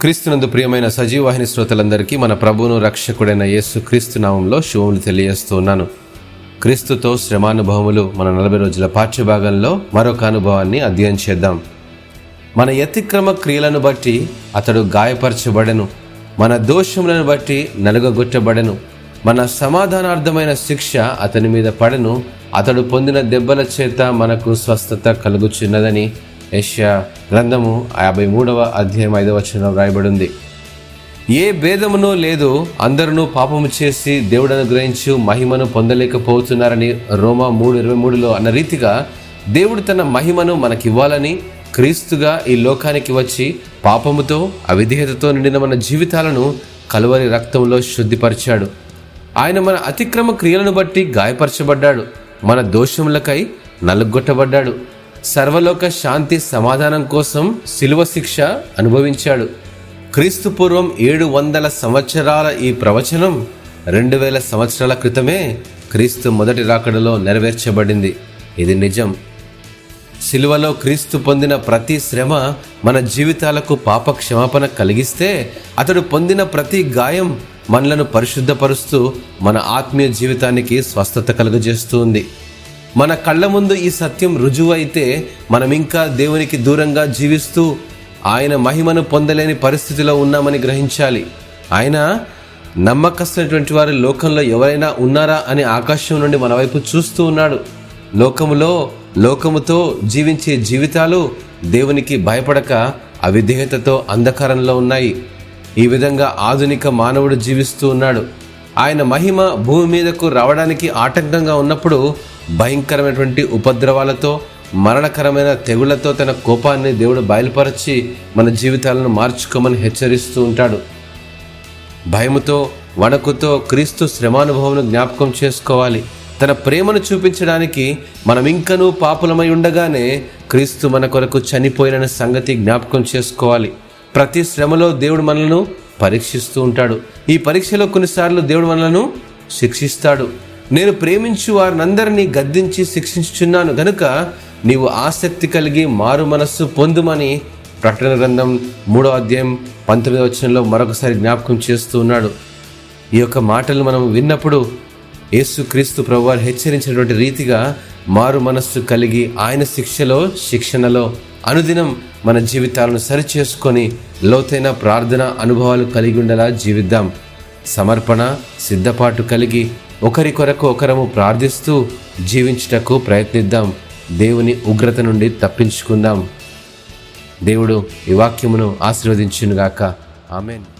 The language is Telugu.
క్రీస్తునందు ప్రియమైన సజీవాహిని శ్రోతలందరికీ మన ప్రభువును రక్షకుడైన యేసు క్రీస్తు నామంలో శుభములు తెలియజేస్తున్నాను. క్రీస్తుతో శ్రమానుభవములు మన నలభై రోజుల పాఠ్యభాగంలో మరొక అనుభవాన్ని అధ్యయనం చేద్దాం. మన యతిక్రమ క్రియలను బట్టి అతడు గాయపరచబడెను. మన దోషములను బట్టి నలుగగొట్టబడెను. మన సమాధానార్థమైన శిక్ష అతని మీద పడెను. అతడు పొందిన దెబ్బల చేత మనకు స్వస్థత కలుగుచున్నదని యష్యా గ్రంథము యాభై మూడవ అధ్యాయం ఐదవ వచనం రాయబడింది ఏ భేదమునో లేదు అందరూ పాపము చేసి దేవుడు అనుగ్రహించు మహిమను పొందలేకపోతున్నారని రోమా మూడు ఇరవై మూడులో అన్న రీతిగా దేవుడు తన మహిమను మనకివ్వాలని క్రీస్తుగా ఈ లోకానికి వచ్చి పాపముతో అవిధేయతతో నిండిన మన జీవితాలను కలువరి రక్తంలో శుద్ధిపరిచాడు. ఆయన మన అతిక్రమ క్రియలను బట్టి గాయపరచబడ్డాడు. మన దోషములకై నలుగొట్టబడ్డాడు సర్వలోక శాంతి సమాధానం కోసం శిలువ శిక్ష అనుభవించాడు. క్రీస్తు పూర్వం ఏడు వందల సంవత్సరాల ఈ ప్రవచనం రెండు వేల సంవత్సరాల క్రితమే క్రీస్తు మొదటి రాకడలో నెరవేర్చబడింది. ఇది నిజం. సిలువలో క్రీస్తు పొందిన ప్రతి శ్రమ మన జీవితాలకు పాప క్షమాపణ కలిగిస్తే అతడు పొందిన ప్రతి గాయం మనలను పరిశుద్ధపరుస్తూ మన ఆత్మీయ జీవితానికి స్వస్థత కలుగజేస్తూ ఉంది. మన కళ్ళ ముందు ఈ సత్యం రుజువైతే మనం ఇంకా దేవునికి దూరంగా జీవిస్తూ ఆయన మహిమను పొందలేని పరిస్థితిలో ఉన్నామని గ్రహించాలి. ఆయన నమ్మకస్తున్నటువంటి వారు లోకంలో ఎవరైనా ఉన్నారా అని ఆకాశం నుండి మన వైపు చూస్తూ ఉన్నాడు. లోకములో లోకముతో జీవించే జీవితాలు దేవునికి భయపడక అవిధేయతతో అంధకారంలో ఉన్నాయి. ఈ విధంగా ఆధునిక మానవుడు జీవిస్తూ ఉన్నాడు. ఆయన మహిమ భూమి మీదకు రావడానికి ఆటంకంగా ఉన్నప్పుడు భయంకరమైనటువంటి ఉపద్రవాలతో మరణకరమైన తెగుళ్ళతో తన కోపాన్ని దేవుడు బయలుపరచి మన జీవితాలను మార్చుకోమని హెచ్చరిస్తూ ఉంటాడు. భయముతో వణకుతో క్రీస్తు శ్రమానుభవం జ్ఞాపకం చేసుకోవాలి. తన ప్రేమను చూపించడానికి మనం ఇంకనూ పాపులమై ఉండగానే క్రీస్తు మన కొరకు చనిపోయిన సంగతి జ్ఞాపకం చేసుకోవాలి. ప్రతి శ్రమలో దేవుడు మనలను పరీక్షిస్తూ ఉంటాడు. ఈ పరీక్షలో కొన్నిసార్లు దేవుడు మనలను శిక్షిస్తాడు. నేను ప్రేమించు వారినందరినీ గద్దించి శిక్షించుచున్నాను. గనుక నీవు ఆసక్తి కలిగి మారు మనస్సు పొందుమని ప్రకటన గ్రంథం మూడో అధ్యాయం పంతొమ్మిదో వచనంలో మరొకసారి జ్ఞాపకం చేస్తూ ఉన్నాడు. ఈ యొక్క మాటలు మనం విన్నప్పుడు యేసుక్రీస్తు ప్రభువారు హెచ్చరించినటువంటి రీతిగా మారు మనస్సు కలిగి ఆయన శిక్షలో శిక్షణలో అనుదినం మన జీవితాలను సరిచేసుకొని లోతైన ప్రార్థన అనుభవాలు కలిగి ఉండేలా జీవిద్దాం. సమర్పణ సిద్ధపాటు కలిగి ఒకరి కొరకు ఒకరము ప్రార్థిస్తూ జీవించుటకు ప్రయత్నిద్దాం. దేవుని ఉగ్రత నుండి తప్పించుకుందాం. దేవుడు ఈ వాక్యమును ఆశీర్వదించునుగాక. ఆమెను.